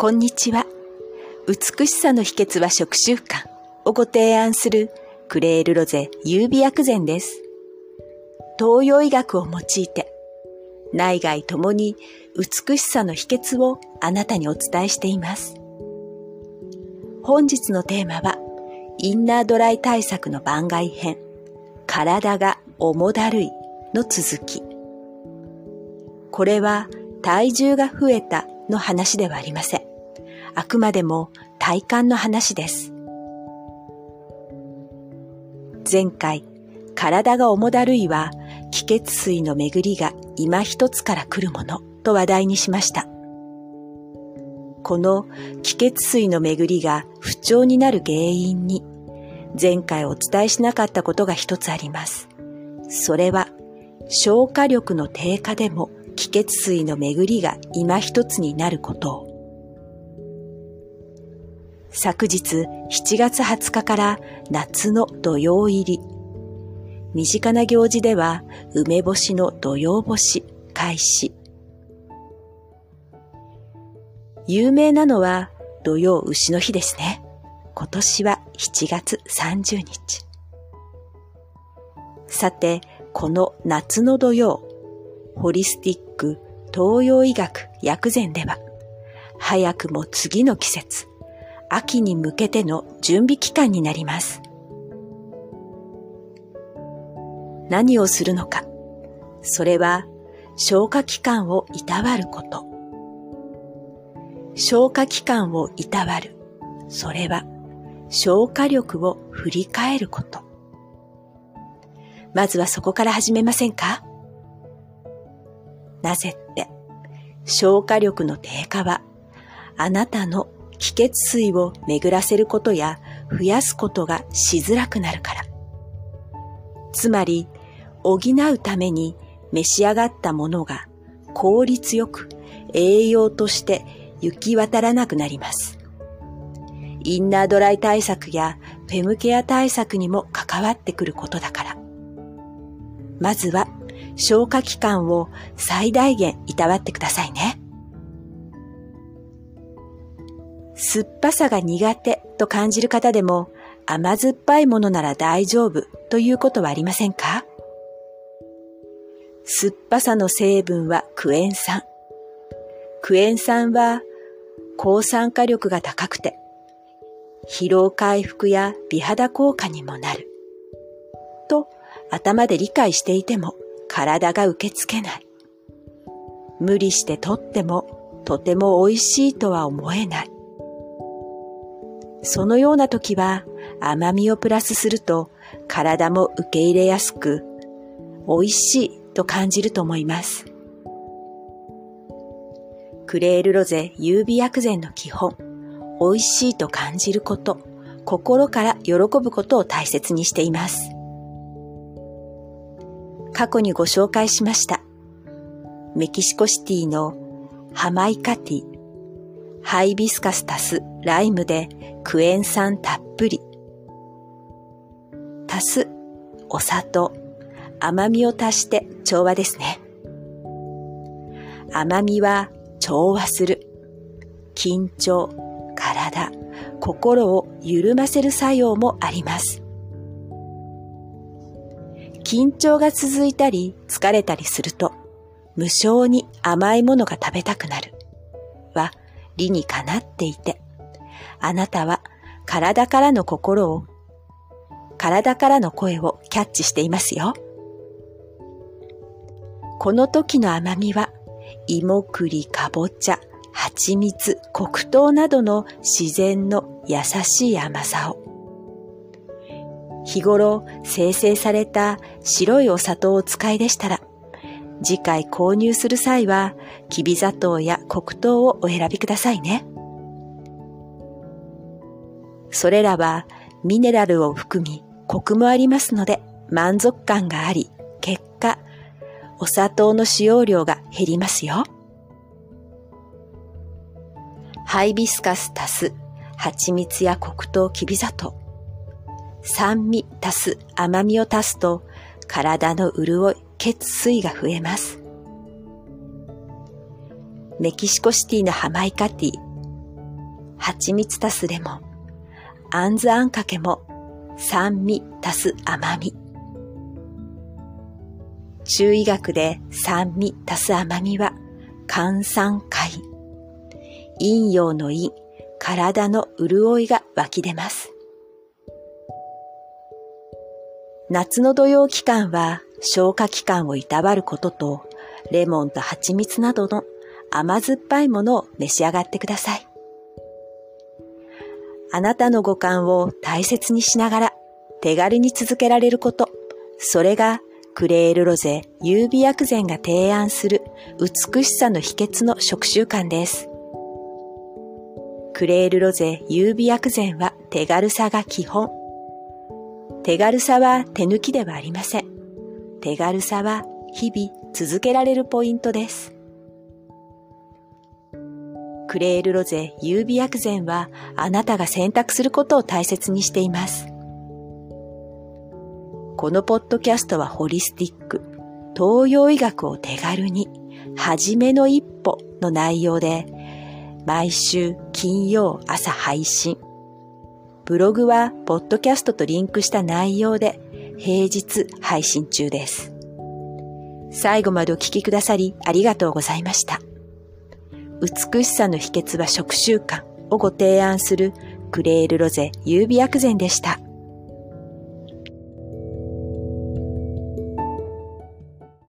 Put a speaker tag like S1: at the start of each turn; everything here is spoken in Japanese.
S1: こんにちは。美しさの秘訣は食習慣をご提案するクレールロゼ優美薬膳です。東洋医学を用いて内外ともに美しさの秘訣をあなたにお伝えしています。本日のテーマはインナードライ対策の番外編体が重だるいの続き。これは体重が増えたの話ではありません。あくまでも体感の話です。前回、体が重だるいは、気血水の巡りが今一つから来るものと話題にしました。この気血水の巡りが不調になる原因に、前回お伝えしなかったことが一つあります。それは、消化力の低下でも気血水の巡りが今一つになることを。昨日7月20日から夏の土曜入り。身近な行事では梅干しの土曜干し開始。有名なのは土曜牛の日ですね。今年は7月30日。さて、この夏の土曜、ホリスティック東洋医学薬膳では、早くも次の季節、秋に向けての準備期間になります。何をするのか。それは消化器官をいたわること。消化器官をいたわる。それは消化力を振り返ること。まずはそこから始めませんかなぜって、消化力の低下はあなたの気血水を巡らせることや増やすことがしづらくなるから。つまり、補うために召し上がったものが効率よく栄養として行き渡らなくなります。インナードライ対策やフェムケア対策にも関わってくることだから。まずは消化器官を最大限いたわってくださいね。酸っぱさが苦手と感じる方でも甘酸っぱいものなら大丈夫ということはありませんか？酸っぱさの成分はクエン酸。クエン酸は抗酸化力が高くて疲労回復や美肌効果にもなる。と頭で理解していても体が受け付けない。無理してとってもとても美味しいとは思えない。そのような時は甘みをプラスすると体も受け入れやすく美味しいと感じると思います。クレールロゼ優美薬膳の基本、美味しいと感じること、心から喜ぶことを大切にしています。過去にご紹介しました。メキシコシティのハマイカティ、ハイビスカス足すライムでクエン酸たっぷり。足すお砂糖、甘みを足して調和ですね。甘みは調和する。緊張、体、心を緩ませる作用もあります。緊張が続いたり疲れたりすると無性に甘いものが食べたくなるは理にかなっていてあなたは体からの心を、体からの声をキャッチしていますよ。この時の甘みは、芋栗、かぼちゃ、蜂蜜、黒糖などの自然の優しい甘さを。日頃生成された白いお砂糖を使いでしたら、次回購入する際は、きび砂糖や黒糖をお選びくださいね。それらはミネラルを含みコクもありますので満足感があり、結果、お砂糖の使用量が減りますよ。ハイビスカス足す蜂蜜や黒糖きび砂糖。酸味足す甘みを足すと体の潤い、血水が増えます。メキシコシティのハマイカティ、蜂蜜足すレモン、あんずあんかけも酸味足す甘み。中医学で酸味足す甘みは肝酸解。陰陽の陰、体の潤いが湧き出ます。夏の土曜期間は消化器官をいたわることと、レモンと蜂蜜などの甘酸っぱいものを召し上がってください。あなたの五感を大切にしながら手軽に続けられること、それがクレールロゼ優美薬膳が提案する美しさの秘訣の食習慣です。クレールロゼ優美薬膳は手軽さが基本。手軽さは手抜きではありません。手軽さは日々続けられるポイントです。クレールロゼ優美薬膳はあなたが選択することを大切にしています。このポッドキャストはホリスティック、東洋医学を手軽に、はじめの一歩の内容で、毎週金曜朝配信。ブログはポッドキャストとリンクした内容で平日配信中です。最後までお聞きくださりありがとうございました。美しさの秘訣は食習慣をご提案するクレールロゼ優美薬膳でした。